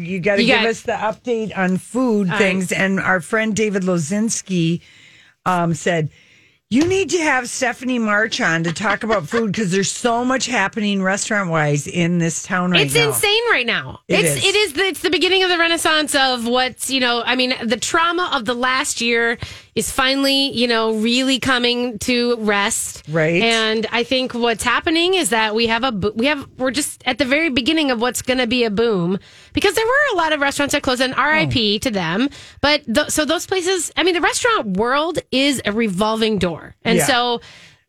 You got to give got- us the update on food All things. And our friend David Lozinski um, said, you need to have Stephanie March on to talk about food because there's so much happening restaurant wise in this town right it's now. It's insane right now. It it's is. it is the, it's the beginning of the renaissance of what's you know. I mean, the trauma of the last year is finally you know really coming to rest. Right. And I think what's happening is that we have a we have we're just at the very beginning of what's going to be a boom because there were a lot of restaurants that closed and RIP Oh. to them. But th- so those places, I mean, the restaurant world is a revolving door, and Yeah. so.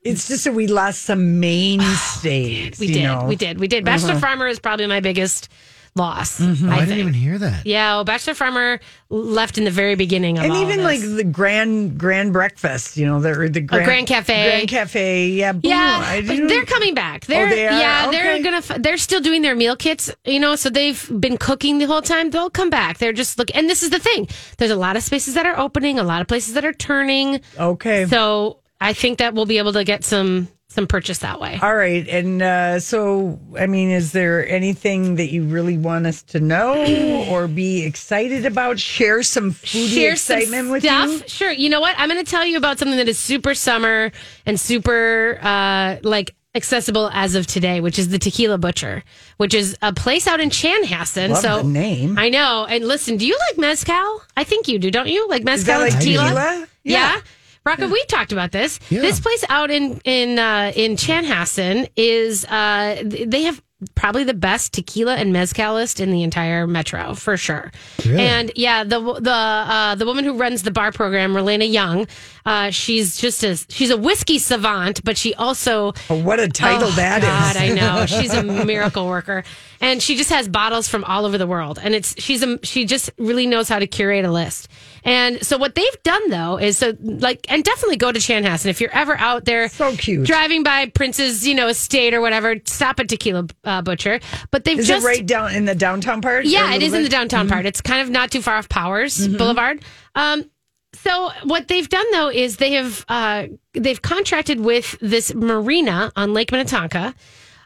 It's just that we lost some mainstays. We you did. We did. We did. Bachelor Uh-huh. Farmer is probably my biggest loss. Mhm. I, I didn't even hear that. Yeah, well, Bachelor Farmer left in the very beginning of And all even of like the grand grand breakfast, you know, the the grand, Grand Cafe. Grand Cafe, yeah, boom, yeah, but they're coming back. They're Oh, they are? yeah, they're gonna. f- They're still doing their meal kits, you know. So they've been cooking the whole time. They'll come back. They're just look. And this is the thing. There's a lot of spaces that are opening. A lot of places that are turning. Okay. So I think that we'll be able to get some some purchase that way. All right. And uh, so, I mean, is there anything that you really want us to know or be excited about? Share some foodie share some excitement with stuff. you? Sure. You know what? I'm going to tell you about something that is super summer and super uh, like accessible as of today, which is the Tequila Butcher, which is a place out in Chanhassen. Love so the name. I know. And listen, do you like mezcal? I think you do, don't you? Like mezcal and like tequila? tequila? Yeah. Yeah. Rocco, we talked about this. Yeah. This place out in in uh, in Chanhassen is uh, they have probably the best tequila and mezcalist in the entire metro for sure. Really? And yeah, the the uh, the woman who runs the bar program, Relena Young, uh, she's just a she's a whiskey savant, but she also Oh, what a title Oh, that is! God, I know. She's a miracle worker. And she just has bottles from all over the world. And it's she's a she just really knows how to curate a list. And so what they've done though is so like and definitely go to Chanhassen if you're ever out there so cute driving by Prince's, you know, estate or whatever, stop at Tequila uh, Butcher. But they've Is just it right down in the downtown part? yeah, it is is in the bit? downtown Mhm. part. It's kind of not too far off Powers Mhm. Boulevard. Um, so what they've done though is they have uh, they've contracted with this marina on Lake Minnetonka.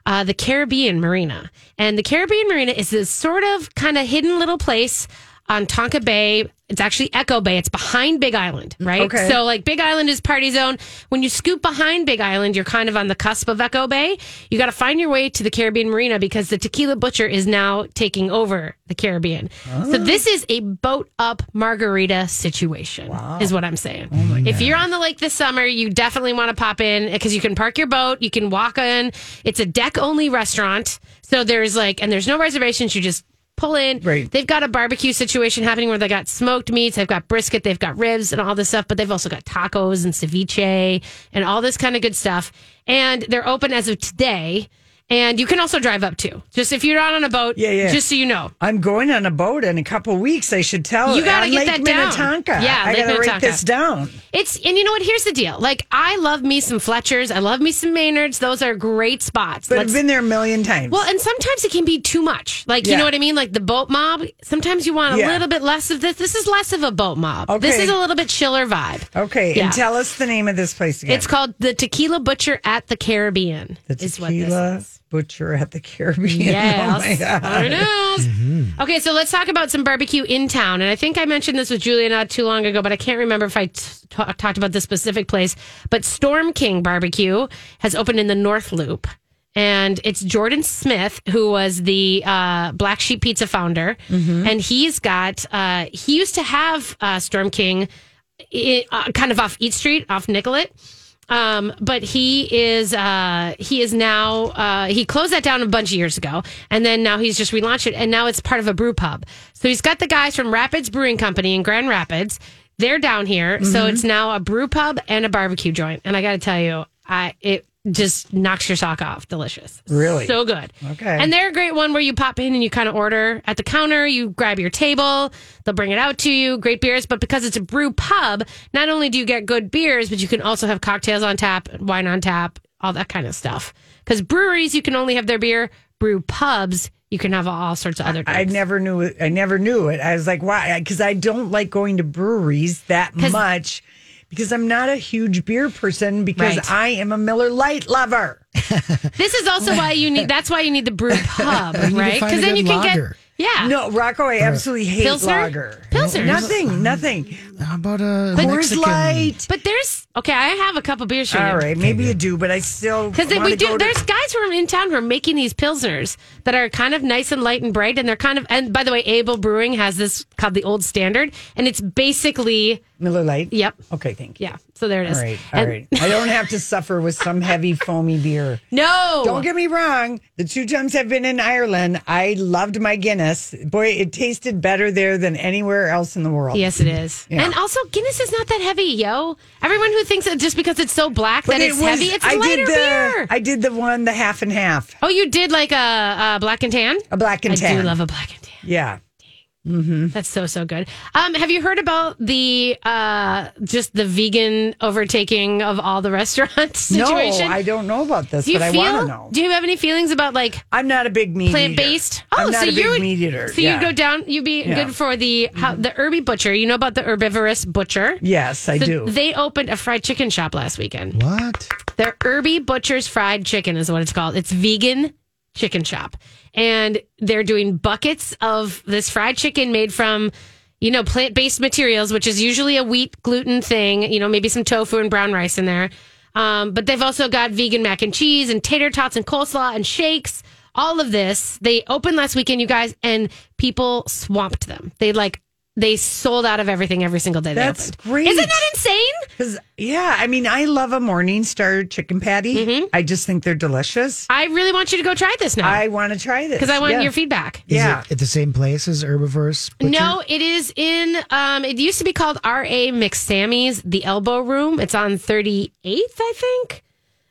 Uh, the Caribbean Marina. And the Caribbean Marina is this sort of kind of hidden little place on Tonka Bay. It's actually Echo Bay. It's behind Big Island, right? Okay. So, like, Big Island is party zone. When you scoop behind Big Island, you're kind of on the cusp of Echo Bay. You got to find your way to the Caribbean Marina because the Tequila Butcher is now taking over the Caribbean. So, ah. this is a boat up margarita situation, is what I'm saying. Oh if you're on the lake this summer, you definitely want to pop in because you can park your boat, you can walk in. It's a deck only restaurant. So, there's like, and there's no reservations. You just pull in. Right. They've got a barbecue situation happening where they got smoked meats, they've got brisket, they've got ribs and all this stuff, but they've also got tacos and ceviche and all this kind of good stuff. And they're open as of today. And you can also drive up too. Just if you're not on a boat, Yeah, yeah. just so you know. I'm going on a boat in a couple weeks. I should tell You gotta get Lake that down. Minnetonka. Yeah, I Lake gotta write this down. It's and you know what? Here's the deal. Like I love me some Fletchers. I love me some Maynards. Those are great spots. But Let's- I've been there a million times. Well, and sometimes it can be too much. Like, you Yeah. know what I mean? Like the boat mob. Sometimes you want a Yeah. little bit less of this. This is less of a boat mob. This is a little bit chiller vibe. okay, Yeah. and tell us the name of this place again. It's called the Tequila Butcher at the Caribbean. the is what this Tequila is. Butcher at the Caribbean. Yes. Oh my God. I know. Okay, so let's talk about some barbecue in town. And I think I mentioned this with Julia not too long ago, but I can't remember if I t- ta- talked about this specific place. But Storm King Barbecue has opened in the North Loop. and it's Jordan Smith, who was the uh, Black Sheep Pizza founder, and he's got uh, he used to have uh, Storm King, i uh, kind of off Eat Street, off Nicollet. Um, but he is uh, he is now uh, he closed that down a bunch of years ago, and then now he's just relaunched it, and now it's part of a brew pub. So he's got the guys from Rapids Brewing Company in Grand Rapids. They're down here, so it's now a brew pub and a barbecue joint. And I got to tell you, I it just knocks your sock off. Delicious, Really? so good. Okay. and they're a great one where you pop in and you kind of order at the counter. You grab your table, they'll bring it out to you. Great beers, but because it's a brew pub, not only do you get good beers, but you can also have cocktails on tap, wine on tap, all that kind of stuff. Because breweries, you can only have their beer. Brew pubs, you can have all sorts of other. I drinks. never knew it. I never knew it. I was like, why? Because I don't like going to breweries that much because I'm not a huge beer person because Right. I am a Miller Lite lover. This is also why you need. That's why you need the brew pub, right? Because then good you can lager. get. Yeah. No, Rocco, I absolutely hate Pilsner? lager. Pilsner. Nothing, nothing. How about uh, a Coors Mexican? Light. But there's okay. I have a couple beers for you. All right, maybe you do, but I still Because wanna we go do. to- There's guys who are in town who are making these pilsners that are kind of nice and light and bright, and they're kind of. And by the way, Able Brewing has this called the Old Standard, and it's basically Miller Lite. yep, Okay, thank you. yeah. So there it All is. right, all And- right. I don't have to suffer with some heavy foamy beer. No, Don't get me wrong. The two times I've been in Ireland, I loved my Guinness. Boy, it tasted better there than anywhere else in the world. Yes, it is. Yeah. And also, Guinness is not that heavy, yo. Everyone who thinks that just because it's so black that it's heavy, it's I lighter did the, beer. I did the one, the half and half, oh, you did like a, a black and tan. a black and I tan. I do love a black and tan. Yeah. That's so so good. Um, have you heard about the uh, just the vegan overtaking of all the restaurants situation? No, I don't know about this, do you but feel? I want to know. Do you have any feelings about like I'm not a big meat plant eater. based? I'm not so a big you would meat eater. So yeah. you go down. You'd be Yeah. good for the how, the herby butcher. You know about the herbivorous butcher? Yes, I So do. They opened a fried chicken shop last weekend. What? Their Herbie Butcher's Fried Chicken is what it's called. It's vegan chicken shop. And they're doing buckets of this fried chicken made from, you know, plant based materials, which is usually a wheat gluten thing, you know, maybe some tofu and brown rice in there. Um, but they've also got vegan mac and cheese and tater tots and coleslaw and shakes. All of this. They opened last weekend, you guys, and people swamped them. They like, they sold out of everything every single day. That's opened. great. Isn't that insane? 'Cause, yeah, I mean, I love a Morning Star chicken patty. Mm-hmm. I just think they're delicious. I really want you to go try this now. I want to try this because I want Yeah. your feedback. Is Yeah. it at the same place as Herbivorous? Butcher? No, it is in. Um, it used to be called R.A. McSammy's, the Elbow Room. It's on 38th, I think.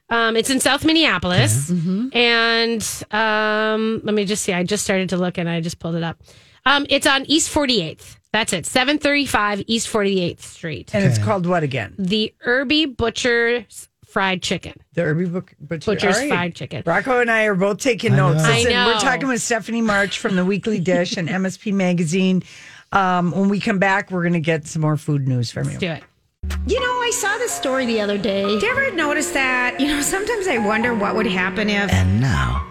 Um, it's in South Minneapolis, and um, let me just see. I just started to look, and I just pulled it up. Um, it's on East 48th. That's it, 735 East 48th Street. And it's called what again? The Herbie Butcher's Fried Chicken. The Herbie Book Butcher. Butcher's All right. Fried Chicken. Rocco and I are both taking I notes. know. I Listen, know. we're talking with Stephanie March from the Weekly Dish and MSP Magazine. Um, when we come back, we're going to get some more food news from you. Do it. You know, I saw this story the other day. Do you ever notice that? You know, sometimes I wonder what would happen if And now,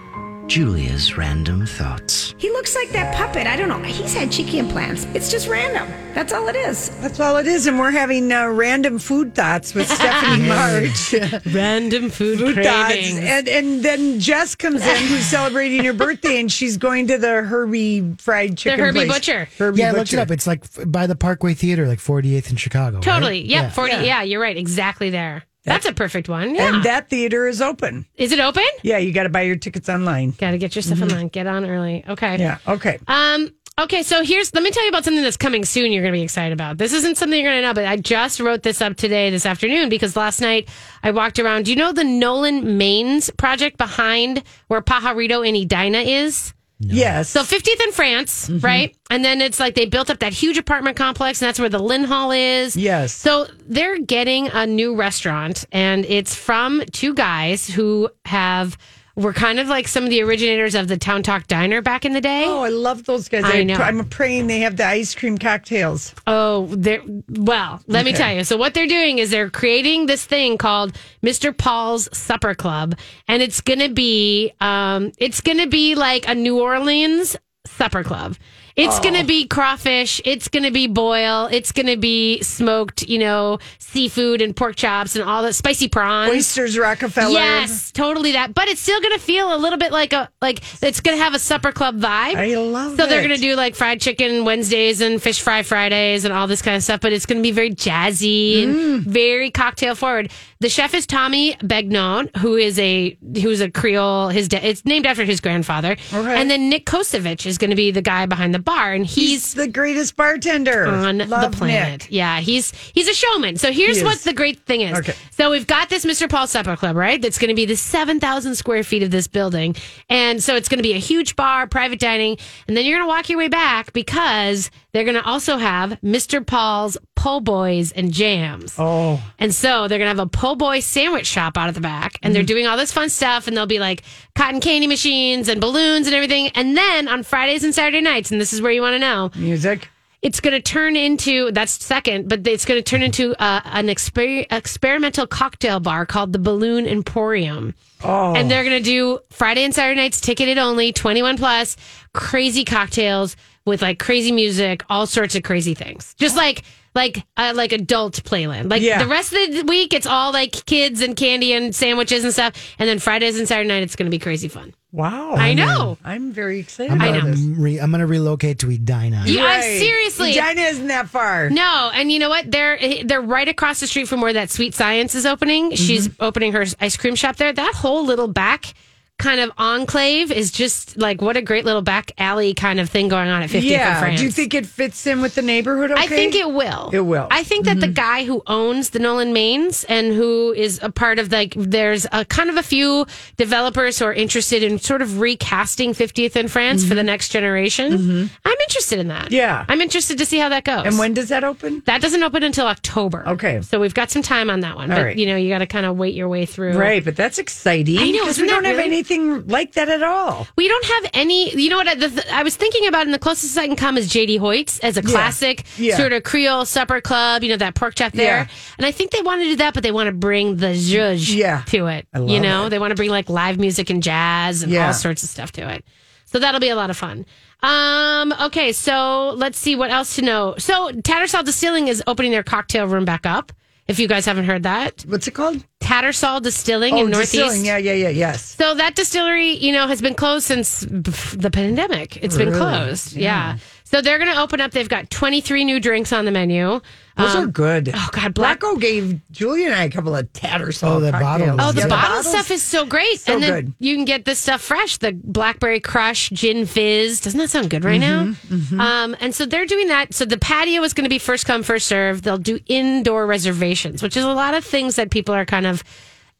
Julia's random thoughts. he looks like that puppet. I don't know. He's had cheeky implants. It's just random. That's all it is. That's all it is. And we're having uh, random food thoughts with Stephanie March. Random food, food thoughts. cravings. And, and then Jess comes in who's celebrating her birthday and she's going to the Herbie fried chicken The Herbie place. Butcher. Herbie Yeah, I looked it up. It's like by the Parkway Theater, like 48th in Chicago. right? Totally. Yep. Yeah. 40. Yeah. you're right. Exactly there. That's, a perfect one. Yeah. And that theater is open. Is it open? Yeah, you got to buy your tickets online. Got to get your stuff online. Get on early. Okay. Mm-hmm. Yeah, okay. Um. Okay. So here's. Let me tell you about something that's coming soon. You're going to be excited about. This isn't something you're going to know, but I just wrote this up today, this afternoon, because last night I walked around. Do you know the Nolan Mains project behind where Pajarito and Edina is? Yes. So 50th in France, mm-hmm. right? And then it's like they built up that huge apartment complex, and that's where the Lynhall is. Yes. So they're getting a new restaurant, and it's from two guys who have were kind of like some of the originators of the Town Talk Diner back in the day. Oh, I love those guys. I know. I'm praying they have the ice cream cocktails. Oh, they're well. Let me tell you. So what they're doing is they're creating this thing called Mr. Paul's Supper Club, and it's gonna be, um, it's gonna be like a New Orleans supper club. It's Oh. going to be crawfish. It's going to be boil. It's going to be smoked, you know, seafood and pork chops and all that spicy prawns. Oysters Rockefeller. Yes, totally that. But it's still going to feel a little bit like a like it's going to have a supper club vibe. I love So they're going to do like fried chicken Wednesdays and fish fry Fridays and all this kind of stuff. But it's going to be very jazzy and Mm. very cocktail forward. The chef is Tommy Begnaud, who is a who's a Creole. His da- it's named after his grandfather. Okay. And then Nick Kosevich is going to be the guy behind the bar, and He's he's the greatest bartender on Love the planet. Nick. Yeah, he's he's a showman. So here's He what the great thing is. Okay. So we've got this Mr. Paul Supper Club, right? That's going to be the 7,000 square feet of this building. And so it's going to be a huge bar, private dining. And then you're going to walk your way back because they're going to also have Mr. Paul's po' boys and jams. Oh, And so they're going to have a po' boy sandwich shop out at the back. And Mm-hmm. they're doing all this fun stuff. And they'll be like cotton candy machines and balloons and everything. And then on Fridays and Saturday nights, and this is where you want to know, music. it's going to turn into that's second, but it's going to turn into uh, an exper- experimental cocktail bar called the Balloon Emporium. Oh, And they're going to do Friday and Saturday nights, ticketed only, 21 plus, crazy cocktails with like crazy music, all sorts of crazy things. Just like like uh, like adult playland. Like Yeah. the rest of the week, it's all like kids and candy and sandwiches and stuff. And then Fridays and Saturday night, it's going to be crazy fun. Wow. I know. I'm very excited. I'm I about gonna, this. re- I'm gonna relocate to Edina. You- I- Right. seriously. Edina isn't that far. No, and you know what? They're they're right across the street from where that Sweet Science is opening. She's mm-hmm. opening her ice cream shop there. That whole little back kind of enclave is just like what a great little back alley kind of thing going on at 50th Yeah. France. Do you think it fits in with the neighborhood? Okay? I think it will. It will. Mm-hmm. I think that the guy who owns the Nolan Mains and who is a part of like, there's a kind of a few developers who are interested in sort of recasting 50th in France for the next generation. I'm interested in that. Mm-hmm. Yeah. I'm interested to see how that goes. And when does that open? That doesn't open until October. Okay. So we've got some time on that one. All but, right. you know, you got to kind of wait your way through. Right, but that's exciting. I know, because isn't we don't that have really- anything like that at all. We don't have any, you know what? I- The, I was thinking about, and the closest I can come is JD Hoyt's as a classic Yeah. sort of Creole supper club, you know, that pork chop there. Yeah. And I think they want to do that, but they want to bring the zhuzh Yeah. to it. You know, it. they want to bring like live music and jazz and Yeah. all sorts of stuff to it. So that'll be a lot of fun. Um, okay, so let's see what else to know. So Tattersall Distilling is opening their cocktail room back up. If you guys haven't heard that, What's it called? Tattersall Distilling oh, in Northeast. distilling. Yeah, yeah, yeah. Yes. So that distillery, you know, has been closed since the pandemic. It's been Really? closed. Yeah. So they're going to open up. They've got 23 new drinks on the menu. Those Um, are good. Oh God, Black. Blacko gave Julia and I a couple of Tattersall Oh, the bottle Oh, the Yeah, bottle bottles- stuff is so great. So and then good. you can get this stuff fresh. The Blackberry Crush Gin Fizz. Doesn't that sound good right Mm-hmm, now? Um, and so they're doing that. So the patio is going to be first come, first serve. They'll do indoor reservations, which is a lot of things that people are kind of,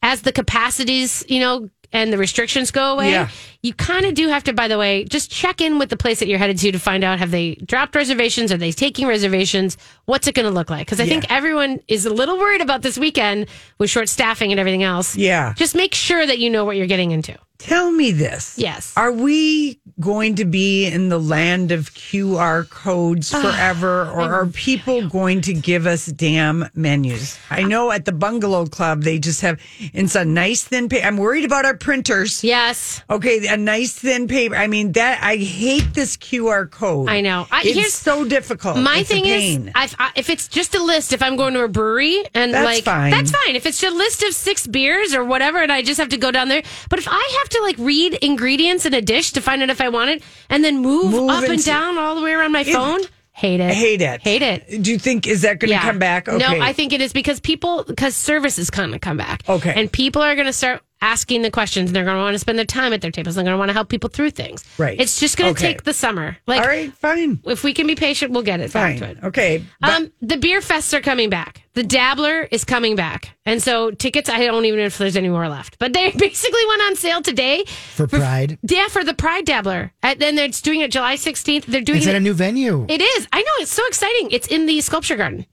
as the capacities, you know, and the restrictions go away, Yeah. you kind of do have to, by the way, just check in with the place that you're headed to to find out have they dropped reservations? Are they taking reservations? What's it going to look like? Because I think everyone is a little worried about this weekend with short staffing and everything else. Yeah. Just make sure that you know what you're getting into. Tell me this. Yes. Are we going to be in the land of QR codes Ah, forever, or are people going to give us damn menus? I know at the Bungalow Club, they just have, it's a nice thin paper. I'm worried about our printers. Yes. Okay, a nice thin paper. I mean, that, I hate this QR code. I know. I- it's here's- so difficult. My It's a thing is, pain. if, I, if it's just a list, if I'm going to a brewery and That's like fine. that's fine. If it's just a list of six beers or whatever, and I just have to go down there. But if I have to like read ingredients in a dish to find out if I want it, and then move, Move up and down all the way around my phone, hate it. hate it. Hate it. Do you think, is that going to come back? Okay. No, I think it is because people, because services kind of come back. Okay. And people are going to start asking the questions and they're going to want to spend their time at their tables. They're going to want to help people through things. Right. It's just going to Okay. take the summer. Like, All right, fine. if we can be patient, we'll get it Fine. it. Okay. but- Um, the beer fests are coming back. The Dabbler is coming back, and so tickets. I don't even know if there's any more left, but they basically went on sale today For Pride. Yeah, for the Pride Dabbler, and then they're doing it July 16th. They're doing It's it. at a new venue. it is. I know. It's so exciting. It's in the Sculpture Garden,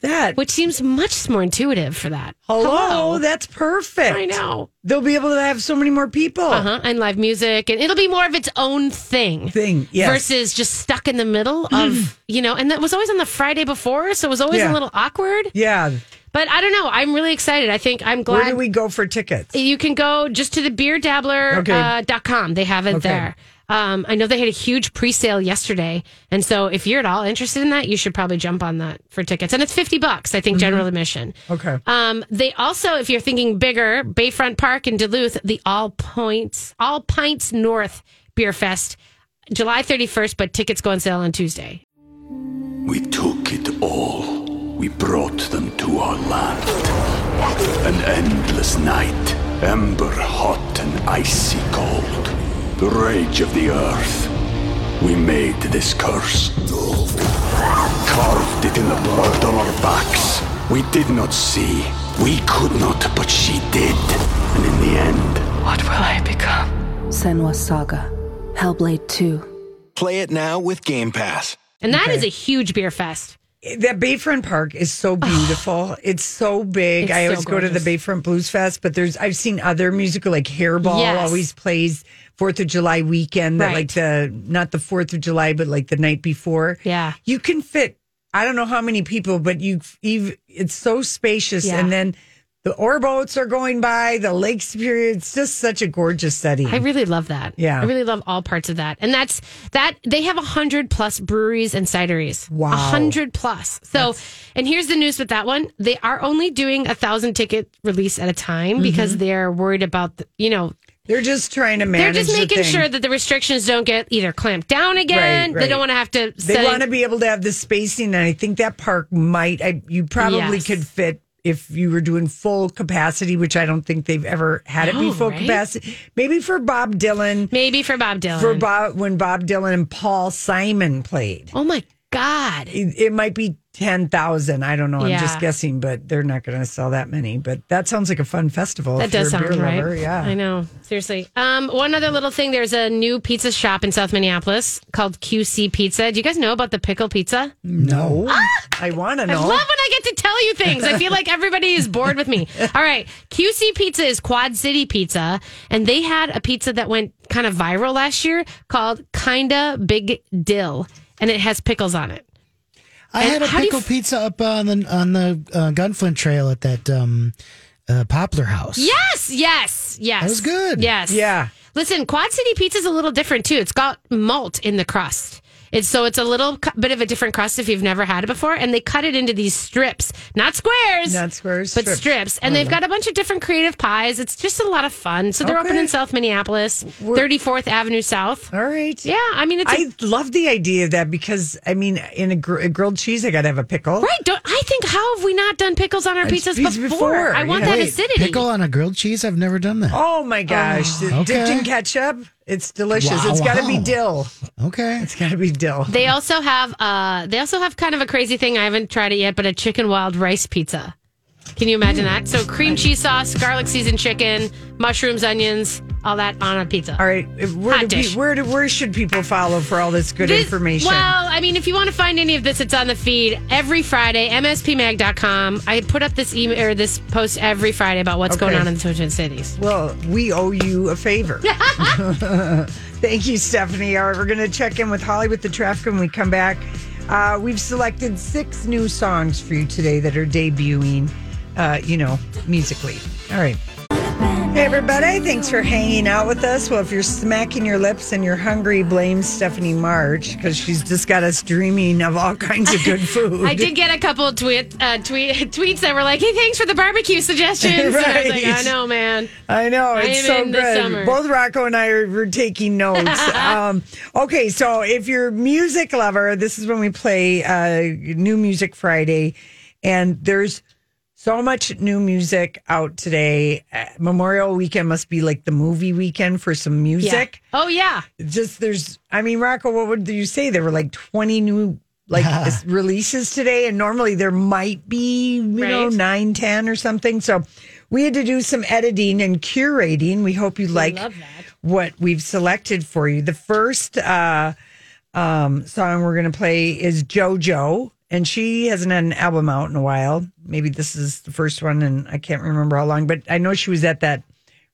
that. which seems much more intuitive for that. Hello, that's perfect. I know. They'll be able to have so many more people. Uh huh. And live music, and it'll be more of its own thing. Thing, yes. Versus just stuck in the middle of you know, and that was always on the Friday before, so it was always Yeah. a little awkward. Yeah. But I don't know. I'm really excited. I think I'm glad. Where do we go for tickets? You can go just to the beerdabbler.com. Okay. Uh, dot com. they have it Okay. there. Um, I know they had a huge pre-sale yesterday, and so if you're at all interested in that, you should probably jump on that for tickets. And it's fifty bucks, I think, general admission. Okay. Um, they also, if you're thinking bigger, Bayfront Park in Duluth, the All Points, All Pints North Beer Fest, July 31st, but tickets go on sale on Tuesday. We took it all. We brought them to our land. An endless night, ember hot and icy cold. The rage of the earth. We made this curse. Carved it in the blood on our backs. We did not see. We could not, but she did. And in the end, What will I become? Senua's Saga. Hellblade 2. Play it now with Game Pass. And that is a huge beer fest. That Bayfront Park is so beautiful. it's so big. It's I so always go to the. Bayfront Blues Fest, but there's I've seen other musical like Hairball Yes. always plays Fourth of July weekend. That Right. like the not the Fourth of July, but like the night before. Yeah. you can fit. I don't know how many people, but you even it's so spacious, Yeah. and then the ore boats are going by the Lake Superior. It's just such a gorgeous setting. I really love that. Yeah. I really love all parts of that. And that's that they have a hundred plus breweries and cideries. Wow. A hundred plus. So and here's the news with that one. They are only doing a thousand ticket release at a time Mm-hmm. because they're worried about the, you know, They're just trying to manage. they're just the making thing. sure that the restrictions don't get either clamped down again. Right, They don't want to have to They want to be able to have the spacing, and I think that park might. I, you probably Yes. could fit if you were doing full capacity, which I don't think they've ever had it oh, be full right? capacity. Maybe for Bob Dylan, maybe for Bob Dylan. for Bob when Bob Dylan and Paul Simon played, oh my God. it, it might be ten thousand. I don't know. I'm just guessing, but they're not going to sell that many. But that sounds like a fun festival. That if you're does a sound beer right. lover. Yeah, I know. Seriously. Um, one other little thing. There's a new pizza shop in South Minneapolis called QC Pizza. Do you guys know about the pickle pizza? No, I want to know. I know. love when I get to tell you things. I feel like everybody is bored with me. All right. QC Pizza is Quad City Pizza, and they had a pizza that went kind of viral last year called Kinda Big Dill, and it has pickles on it. I And had a how do you pickle f- pizza up on the on the uh, Gunflint Trail at that um, uh, Poplar House. Yes, yes, yes. That was good. Yes. Yeah. Listen, Quad City Pizza is a little different too. It's got malt in the crust. It's so it's a little cu- bit of a different crust if you've never had it before, and they cut it into these strips, not squares, Not squares, but strips. strips. And they've got a bunch of different creative pies. It's just a lot of fun. So they're open in South Minneapolis, Thirty Fourth Avenue South. All right. Yeah, I mean it's a- I love the idea of that because I mean, in a, gr- a grilled cheese, I got to have a pickle. right. Don't, I think how have we not done pickles on our It's pizzas pizza before? before, I want yeah. that Wait, acidity. Pickle on a grilled cheese? I've never done that. Oh my gosh! Oh. Dipped Okay. in ketchup, it's delicious. Wow, it's got to be dill. Okay. It's got to be dill. They also have uh they also have kind of a crazy thing. I haven't tried it yet, but a chicken wild rice pizza. Can you imagine that? So cream cheese sauce, garlic seasoned chicken, mushrooms, onions, all that on a pizza. All right, where Hot do pe- where do, where should people follow for all this good This- information? Well, I mean, if you want to find any of this, it's on the feed every Friday, mspmag.com. I put up this email or this post every Friday about what's going Okay. on in the Twin Cities. Well, we owe you a favor. Thank you, Stephanie. All right, we're going to check in with Holly with the traffic when we come back. Uh, we've selected six new songs for you today that are debuting, uh, you know, musically. All right. Hey, everybody. Thanks for hanging out with us. Well, if you're smacking your lips and you're hungry, blame Stephanie March because she's just got us dreaming of all kinds of good food. I did get a couple of tweet, uh, tweet, tweets that were like, hey, thanks for the barbecue suggestions. And I was like, Right. I know, man. I know it's am so good. Both Rocco and I are were taking notes. um, okay, so if you're a music lover, this is when we play uh, New Music Friday, and there's so much new music out today. Uh, Memorial Weekend must be like the movie weekend for some music. Yeah. Oh, yeah. Just there's, I mean, Rocco, what would you say? There were like 20 new. Like releases today, and normally there might be, you know, Right. nine, ten or something. So we had to do some editing and curating. We hope you like what we've selected for you. The first uh, um, song we're going to play is JoJo, and she hasn't had an album out in a while. Maybe this is the first one, and I can't remember how long, but I know she was at that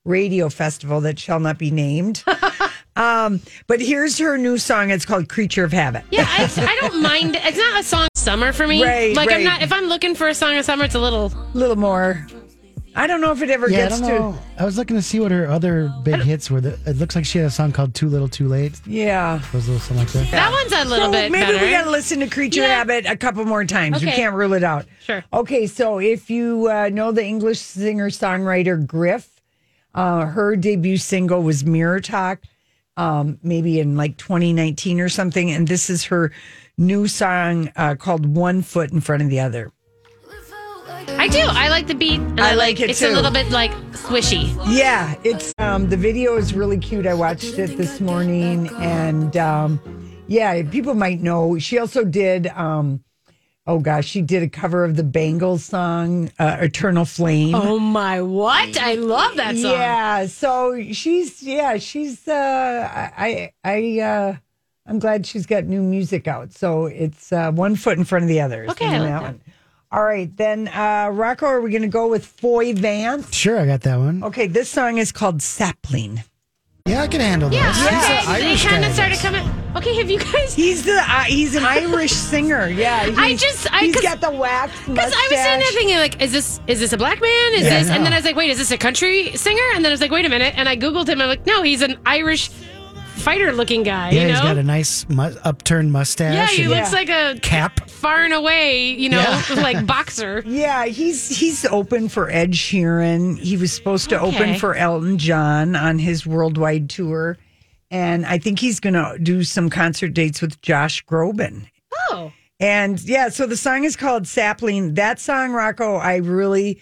radio festival that shall not be named. um, but here's her new song. It's called Creature of Habit. Yeah, I, I don't mind. It's not a song summer for me. Right, like I'm not. If I'm looking for a song of summer, it's a little. A little more. I don't know if it ever Yeah, I gets don't to. know. I was looking to see what her other big hits were. The- It looks like she had a song called "Too Little, Too Late." Yeah. Was a little something like that. That one's a little so bit maybe better. we got to listen to Creature Yeah. Habit a couple more times. We can't rule it out. Sure. Okay, so if you uh, know the English singer songwriter Griff, uh, her debut single was Mirror Talk, um, maybe in like 2019 or something. And this is her new song uh, called One Foot in Front of the Other. I do. I like the beat. And I like it It's too. a little bit like squishy. Yeah, it's um the video is really cute. I watched it this morning and um yeah, people might know. She also did um oh gosh, she did a cover of the Bangles song uh, Eternal Flame. Oh my what? I love that song. Yeah, so she's yeah, she's uh I I uh I'm glad she's got new music out. So it's uh one foot in front of the other. Okay, I like that that. one? All right, then uh Rocco, are we gonna go with Foy Vance? Sure, I got that one. Okay, this song is called Sapling. Yeah, I can handle Yeah, this. He's okay. an They Irish kind guy, of started guess. coming. Okay, have you guys? He's the uh, he's an Irish singer. Yeah, I just I he's cause, got the wax Because I was sitting there mustache. thinking, like, is this is this a black man? Is Yeah, I this? And then I was like, wait, is this a country singer? And then I was like, wait a minute. And I googled him. I'm like, no, he's an Irish fighter-looking guy. Yeah, you know? he's got a nice mu- upturned mustache. yeah, he and looks like a cap. far and away, you know, Yeah. like boxer. Yeah, he's he's open for Ed Sheeran. He was supposed to open for Elton John on his worldwide tour, and I think he's going to do some concert dates with Josh Groban. Oh, And yeah, so the song is called Sapling. That song, Rocco, I really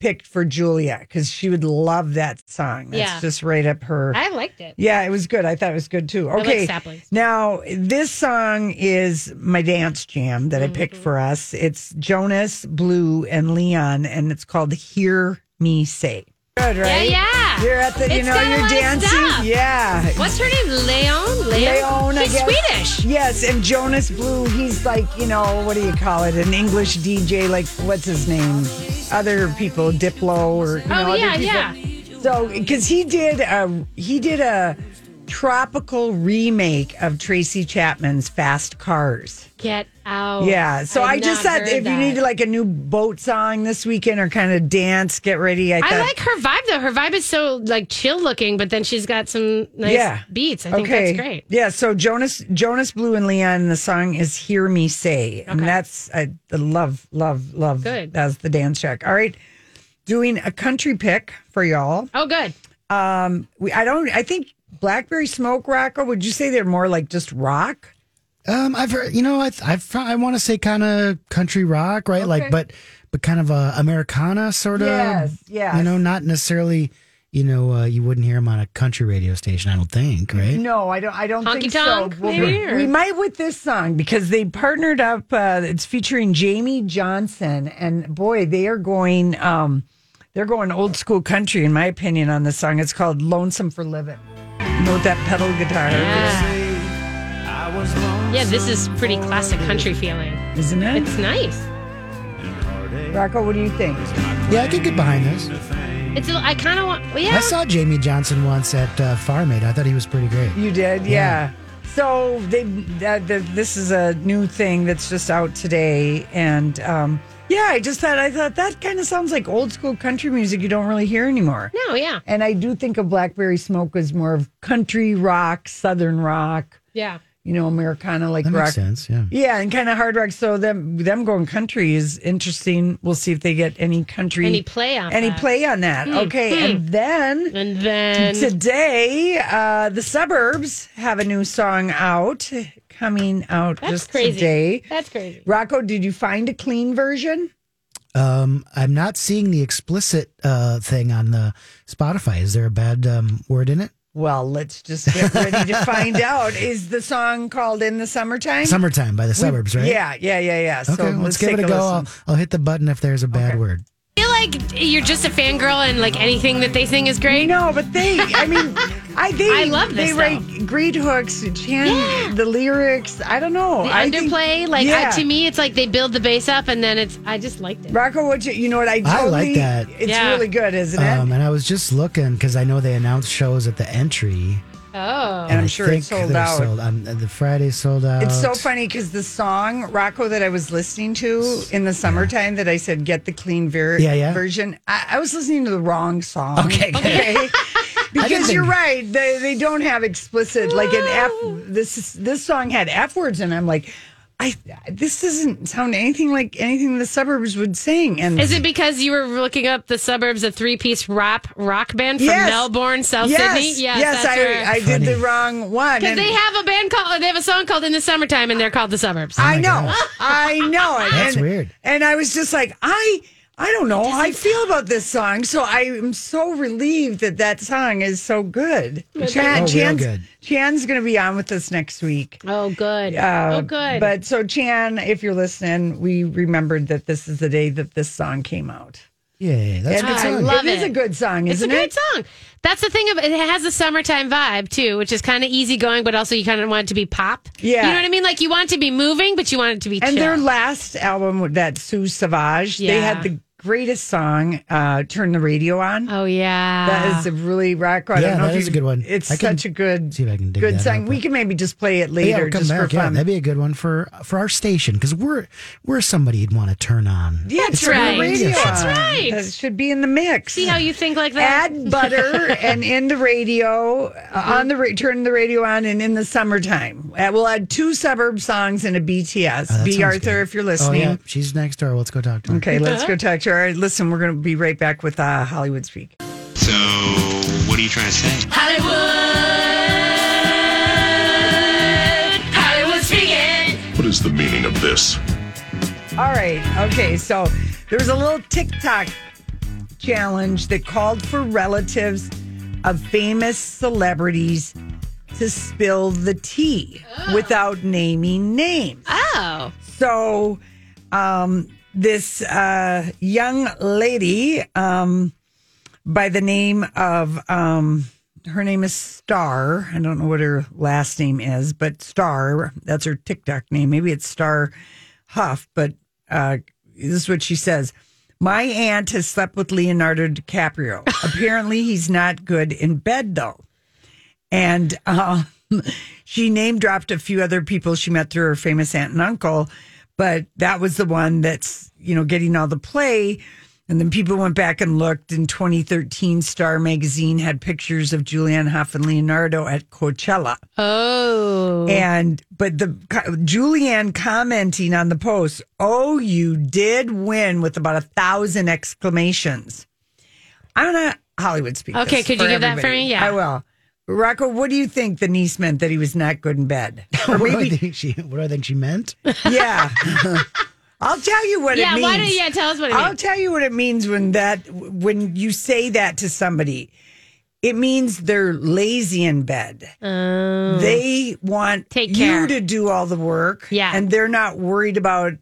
picked for Julia because she would love that song. That's Yeah. just right up her. I liked it. Yeah, it was good. I thought it was good too. Okay. now, this song is my dance jam that I picked Mm-hmm. for us. It's Jonas, Blue, and Leon, and it's called Hear Me Say. Good, right? yeah. You're at the, you It's know, you're dancing. Yeah. What's her name? Leon. Leon, I He's. Swedish. Yes, and Jonas Blue, he's like, you know, what do you call it? An English DJ, like, what's his name? Other people, Diplo or, you oh, know, Oh other yeah, people. yeah. So, because um, he did a he did a tropical remake of Tracy Chapman's Fast Cars. Get out. Yeah, so I've I just not heard if you need like a new boat song this weekend or kind of dance, get ready. I, I thought, like her vibe though. Her vibe is so like chill looking, but then she's got some nice Yeah. beats. I think okay. that's great. Yeah, so Jonas Jonas Blue and Leon, the song is "Hear Me Say," and Okay. that's I love, love, love. Good. That's the dance track. All right, doing a country pick for y'all. Oh, good. Um, we I don't. I think Blackberry Smoke Rocco. Would you say they're more like just rock? Um, I've heard, you know, I I've, I want to say kind of country rock, right? Okay. Like, but but kind of a Americana sort of. Yes, yes. You know, not necessarily. You know, uh, you wouldn't hear them on a country radio station. I don't think, right? No, I don't. I don't Honky think tonk, so. Well, maybe, we, we might with this song because they partnered up. Uh, it's featuring Jamey Johnson, and boy, they are going. Um, they're going old school country, in my opinion, on this song. It's called "Lonesome for Living." You know with that pedal guitar, Yeah, yeah, this is pretty classic country feeling. isn't it? It's nice. Rocco, what do you think? Yeah, I could get behind this. It's. a- I kind of want. Well, yeah. I saw Jamey Johnson once at uh, Farm Aid. I thought he was pretty great. You did, yeah. So they uh, the, this is a new thing that's just out today, and um, yeah, I just thought I thought that kind of sounds like old school country music you don't really hear anymore. No, yeah, And I do think of Blackberry Smoke as more of country rock, southern rock, yeah. you know, Americana like That rock. makes sense. Yeah. Yeah, and kind of hard rock. So them them going country is interesting. We'll see if they get any country Any play on any that. play on that. okay, and then And then today, uh, the suburbs have a new song out coming out that's just crazy. today. That's crazy. Rocco, did you find a clean version? Um, I'm not seeing the explicit uh, thing on the Spotify. Is there a bad um, word in it? Well, let's just get ready to find out. Is the song called "In the Summertime"? Summertime by the Suburbs, right? Yeah, yeah, yeah, yeah. Okay, so let's, let's give take it a go. I'll. I'll hit the button if there's a bad Okay. word. I feel like you're just a fangirl and like anything that they sing is great. No, but they, I mean, I they, I love this, They this, write great hooks, chant Yeah. the lyrics. I don't know. The I think- underplay, like I- to me, it's like they build the bass up and then it's. I just liked it. Rocco, what you, you know what I totally, I like that. It's Yeah. really good, isn't it? Um, and I was just looking because I know they announced shows at the entry Oh. And I'm sure think it's sold out. Sold, um, the Friday sold out. It's so funny because the song Rocco that I was listening to in the summertime that I said get the clean ver- Yeah, yeah. version. I, I was listening to the wrong song. Okay, okay. because think- you're right. They they don't have explicit like an F. This is, this song had F words, and I'm like, I this doesn't sound anything like anything the suburbs would sing. And Is it because you were looking up the suburbs, a three piece rap rock band from Yes. Melbourne, South yes, Sydney? yes, I, I did the wrong one. Because they have a band called, they have a song called In the Summertime, and they're called the Suburbs. Oh I know. I know it. That's and, weird. And I was just like, I I don't know how I feel about this song. So I am so relieved that that song is so good. Chan, Oh, real Chan's, good. Chan's going to be on with us next week. Oh, good. Uh, oh, good. But so Chan, if you're listening, we remembered that this is the day that this song came out. Yeah, that's a good song. love it is it. a good song, it's a isn't great it? song. That's the thing of it has a summertime vibe too, which is kind of easygoing, but also you kind of want it to be pop. Yeah. you know what I mean. Like you want it to be moving, but you want it to be And chill. their last album, that Sue Savage, they Yeah. had the greatest song, uh, "Turn the Radio On." oh yeah, That is a really rock. I Yeah, don't know that if is you- a good one. It's I can such a good, see if I can dig good that song. up. We can maybe just play it later, we'll come just back. for Yeah, that'd be a good one for for our station because we're we're somebody you'd want to turn on. yeah, That's turn the right. radio That's on. right. That should be in the mix. See how you think like that? Add butter and in the radio uh, on the ra- turn the radio on and in the summertime. Uh, we'll add two suburb songs and a BTS. Oh, B Arthur, good. if you're Oh listening. yeah, she's next door. Let's go talk to her. Okay, let's go talk to her. All right, listen, we're going to be right back with uh, Hollywood Speak. So, what are you trying to say? Hollywood Hollywood speaking. What is the meaning of this? All right. Okay. So there was a little TikTok challenge that called for relatives of famous celebrities to spill the tea without naming names. Oh, So um, this uh, young lady um, by the name of um, her name is Star. I don't know what her last name is, but Star. That's her TikTok name. Maybe it's Star Huff, but uh, this is what she says. My aunt has slept with Leonardo DiCaprio. Apparently, he's not good in bed, though. And um, she name dropped a few other people she met through her famous aunt and uncle, but that was the one that's, you know, getting all the play. And then people went back and looked. In 2013, Star Magazine had pictures of Julianne Hough and Leonardo at Coachella. oh, And but the Julianne commenting on the post, "Oh, you did win!" with about a thousand exclamations. I'm gonna Hollywood speak. Okay, could you give that for me? Yeah. I will. Rocco, what do you think the niece meant that he was not good in bed? Or what, do I think she, what do I think she meant? yeah. I'll tell you what yeah. it means. Yeah, why don't yeah? Tell us what it means? I'll means. tell you what it means when that when you say that to somebody. It means they're lazy in bed. Oh. They want Oh. Take you care. to do all the work. Yeah. And they're not worried about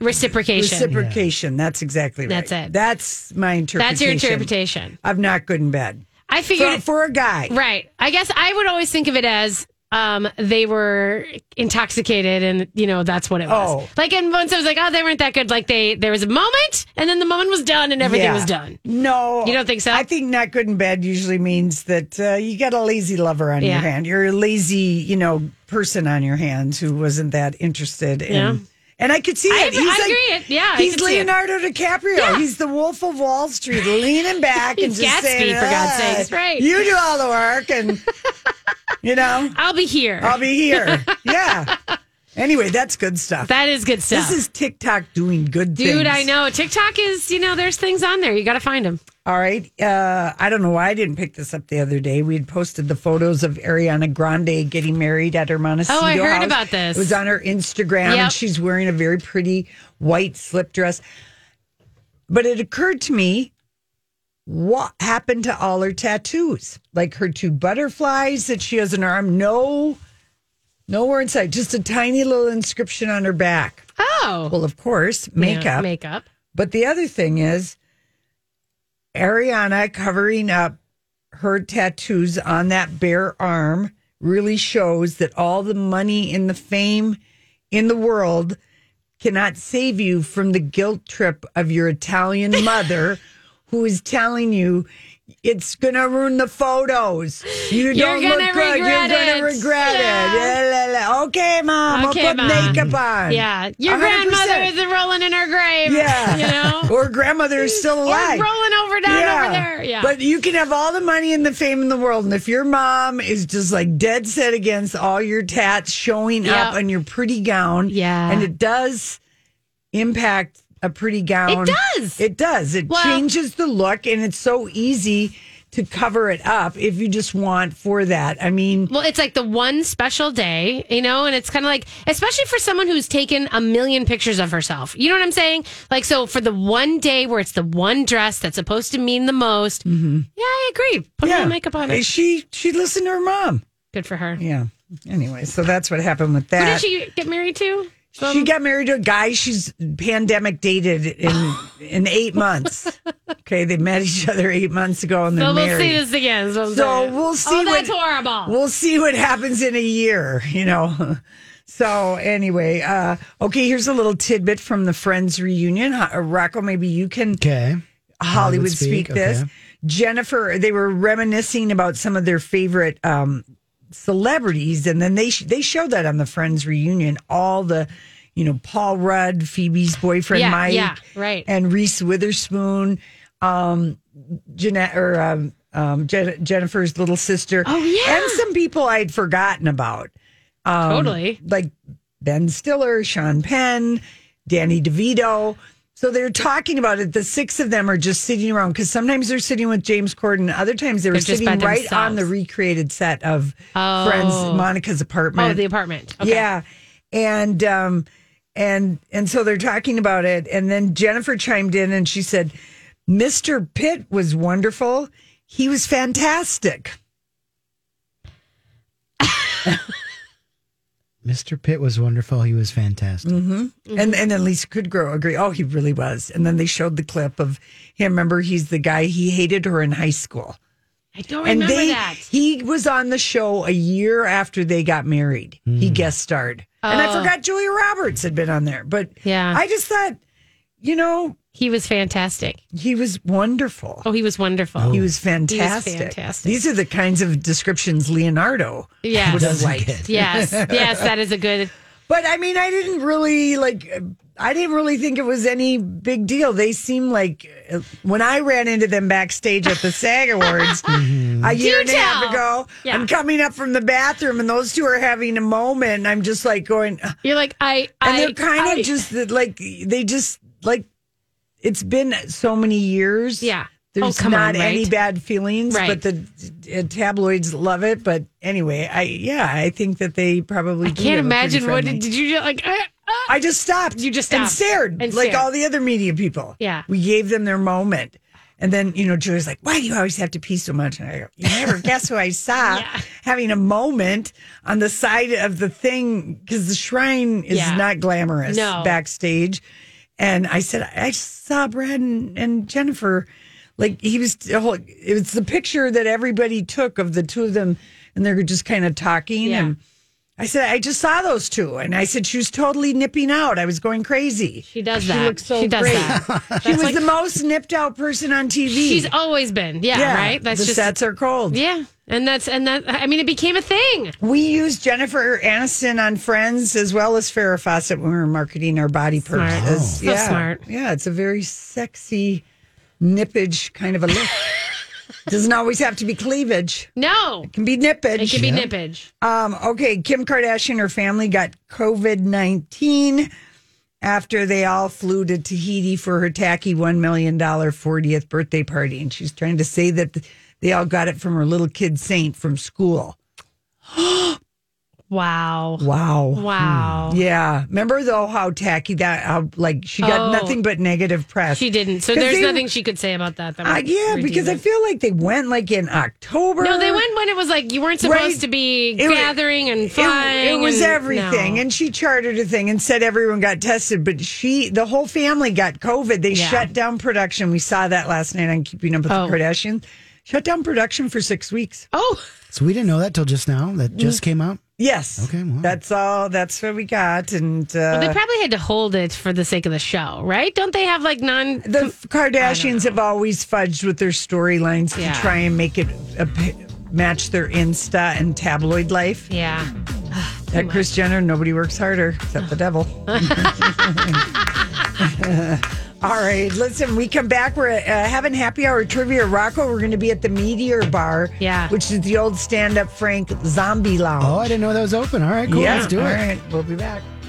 Reciprocation. reciprocation. That's exactly right. That's it. That's my interpretation. That's your interpretation. of not good in bed. I figured For, for a guy. Right. I guess I would always think of it as um, they were intoxicated, and you know that's what it was. Oh. Like, and once I was like, oh, they weren't that good. Like they, there was a moment, and then the moment was done, and everything Yeah. was done. No. You don't think so? I think not good in bed usually means that uh, you got a lazy lover on Yeah. your hand. You're a lazy, you know, person on your hands who wasn't that interested in. Yeah. And I could see I- it. I agree it. Yeah, I he's. Leonardo DiCaprio. Yeah. He's the Wolf of Wall Street, leaning back and just Gatsby, saying, for God's "Ah, sakes, right." You do all the work, and you know, I'll be here. I'll be here. Yeah. Anyway, that's good stuff. that is good stuff. this is TikTok doing good things. Dude, I know. TikTok is, you know, there's things on there. You got to find them. All right. Uh, I don't know why I didn't pick this up the other day. We had posted the photos of Ariana Grande getting married at her Montecito Oh, I heard house. about this. It was on her Instagram, Yep. and she's wearing a very pretty white slip dress. But it occurred to me, what happened to all her tattoos? Like her two butterflies that she has in her arm. No, nowhere inside. Just a tiny little inscription on her back. Oh. Well, of course, makeup. Yeah, makeup. But the other thing is, Ariana covering up her tattoos on that bare arm really shows that all the money and the fame in the world cannot save you from the guilt trip of your Italian mother who is telling you It's gonna ruin the photos. You don't look good. You're gonna it. regret Yeah. it. La, la, la. Okay, mom. Okay, I'll put Mom. makeup on. Yeah, your 100%. grandmother is rolling in her grave. Yeah. you know, Or grandmother is still or alive. rolling over down over there. Yeah, But you can have all the money and the fame in the world. And if your mom is just like dead set against all your tats showing Yep. up on your pretty gown, Yeah. and it does impact a pretty gown. It does. It does. It Well- changes the look, and it's so easy to cover it up if you just want for that. I mean, Well, it's like the one special day, you know, and it's kind of like, especially for someone who's taken a million pictures of herself. You know what I'm saying? Like, so for the one day where it's the one dress that's supposed to mean the most, mm-hmm. yeah, I agree. Put a yeah, little makeup on it. she she listened to her mom. Good for her. Yeah. Anyway, so that's what happened with that. Who did she get married to? She got married to a guy she's pandemic dated in in eight months. Okay, they met each other eight months ago and they're So we'll married. see this again. So, so we'll see. Oh, that's what, horrible. We'll see what happens in a year. You know. So anyway, uh, okay. Here's a little tidbit from the Friends reunion. Uh, Rocco, maybe you can Okay. Hollywood speak, speak, this. okay. Jennifer, they were reminiscing about some of their favorite um, celebrities, and then they sh- they showed that on the Friends reunion. All the, you know, Paul Rudd, Phoebe's boyfriend Yeah, Mike, yeah, right. and Reese Witherspoon, um, Jeanette or um, um, Jen- Jennifer's little sister. Oh, yeah. and some people I'd forgotten about. Um, Totally. like Ben Stiller, Sean Penn, Danny DeVito. So they're talking about it. The six of them are just sitting around because sometimes they're sitting with James Corden. Other times they were sitting right themselves. on the recreated set of Oh. Friends, Monica's apartment. Oh, the apartment. Okay. Yeah. And um and and so they're talking about it and then Jennifer chimed in and she said Mr. Pitt was wonderful. He was fantastic. Mr. Pitt was wonderful. He was fantastic. Mm-hmm. And and then Lisa Kudrow agree. Oh, he really was. And then they showed the clip of him. Remember, he's the guy he hated her in high school. I don't and remember they that. he was on the show a year after they got married. He guest starred. And I Oh. forgot Julia Roberts had been on there. But Yeah. I just thought, you know, He was fantastic. he was wonderful. Oh, he was wonderful. He was fantastic. fantastic. These are the kinds of descriptions Leonardo Yes. would have Doesn't liked. get. Yes, yes, that is a good. But I mean, I didn't really like. I didn't really think it was any big deal. They seem like uh, when I ran into them backstage at the SAG Awards a year and a half tell. ago. Yeah. I'm coming up from the bathroom, and those two are having a moment. And I'm just like going, You're like I. I they're kind I- of just like they just like. It's been so many years. Yeah. There's Oh, come not on, any bad feelings, Right. but the uh, tabloids love it. But anyway, I yeah, I think that they probably. I can't have a pretty imagine what did, did you like? Uh, uh, I just stopped. You just stopped and stared, And like stared. all the other media people. Yeah. we gave them their moment, and then you know Julie's like, "Why do you always have to pee so much?" And I go, "You never guess who I saw Yeah. having a moment on the side of the thing because the shrine is Yeah. not glamorous No. backstage." And I said, "I saw Brad and, and Jennifer." Like he was, it was the picture that everybody took of the two of them, and they were just kind of talking. Yeah. And I said, I just saw those two, and I said she was totally nipping out. I was going crazy. She does that. She looks so She does great. that. She was like- the most nipped out person on TV. She's always been. Yeah, right. That's the sets are cold. Yeah, and that's and that. I mean, it became a thing. We used Jennifer Aniston on Friends as well as Farrah Fawcett when we were marketing our body Smart. purses. Oh. So yeah. smart. Yeah, it's a very sexy nippage kind of a look. Doesn't always have to be cleavage. No, It can be nippage. it can be nippage. Um, okay, Kim Kardashian and her family got COVID 19 after they all flew to Tahiti for her tacky $1 million 40th birthday party. And she's trying to say that they all got it from her little kid Saint from school. Wow. Wow. Wow. Yeah. Remember, though, how tacky that, how, like, she got Oh. nothing but negative press. She didn't. So there's they- nothing she could say about that. that Uh, would yeah, because I feel like they went like in October. No, they went when it was like you weren't supposed Right. to be It gathering and It- flying. It, was and- everything. no. And she chartered a thing and said everyone got tested, but she, the whole family got COVID. They Yeah. shut down production. We saw that last night on Keeping Up with Oh. the Kardashians. Shut down production for six weeks. oh, So we didn't know that till just now. That just came out. Yes. Okay, well. That's all. That's what we got. And uh, Well, they probably had to hold it for the sake of the show, right? Don't they have like non? the Kardashians have always fudged with their storylines Yeah. to try and make it a, match their Insta and tabloid life. Yeah. At Kris Jenner, nobody works harder except the devil. All right, listen, we come back. We're uh, having happy hour trivia. Rocco, we're going to be at the Meteor Bar, Yeah. which is the old stand up Frank Zombie Lounge. Oh, I didn't know that was open. All right, cool. yeah, Let's do all it. All right, we'll be back.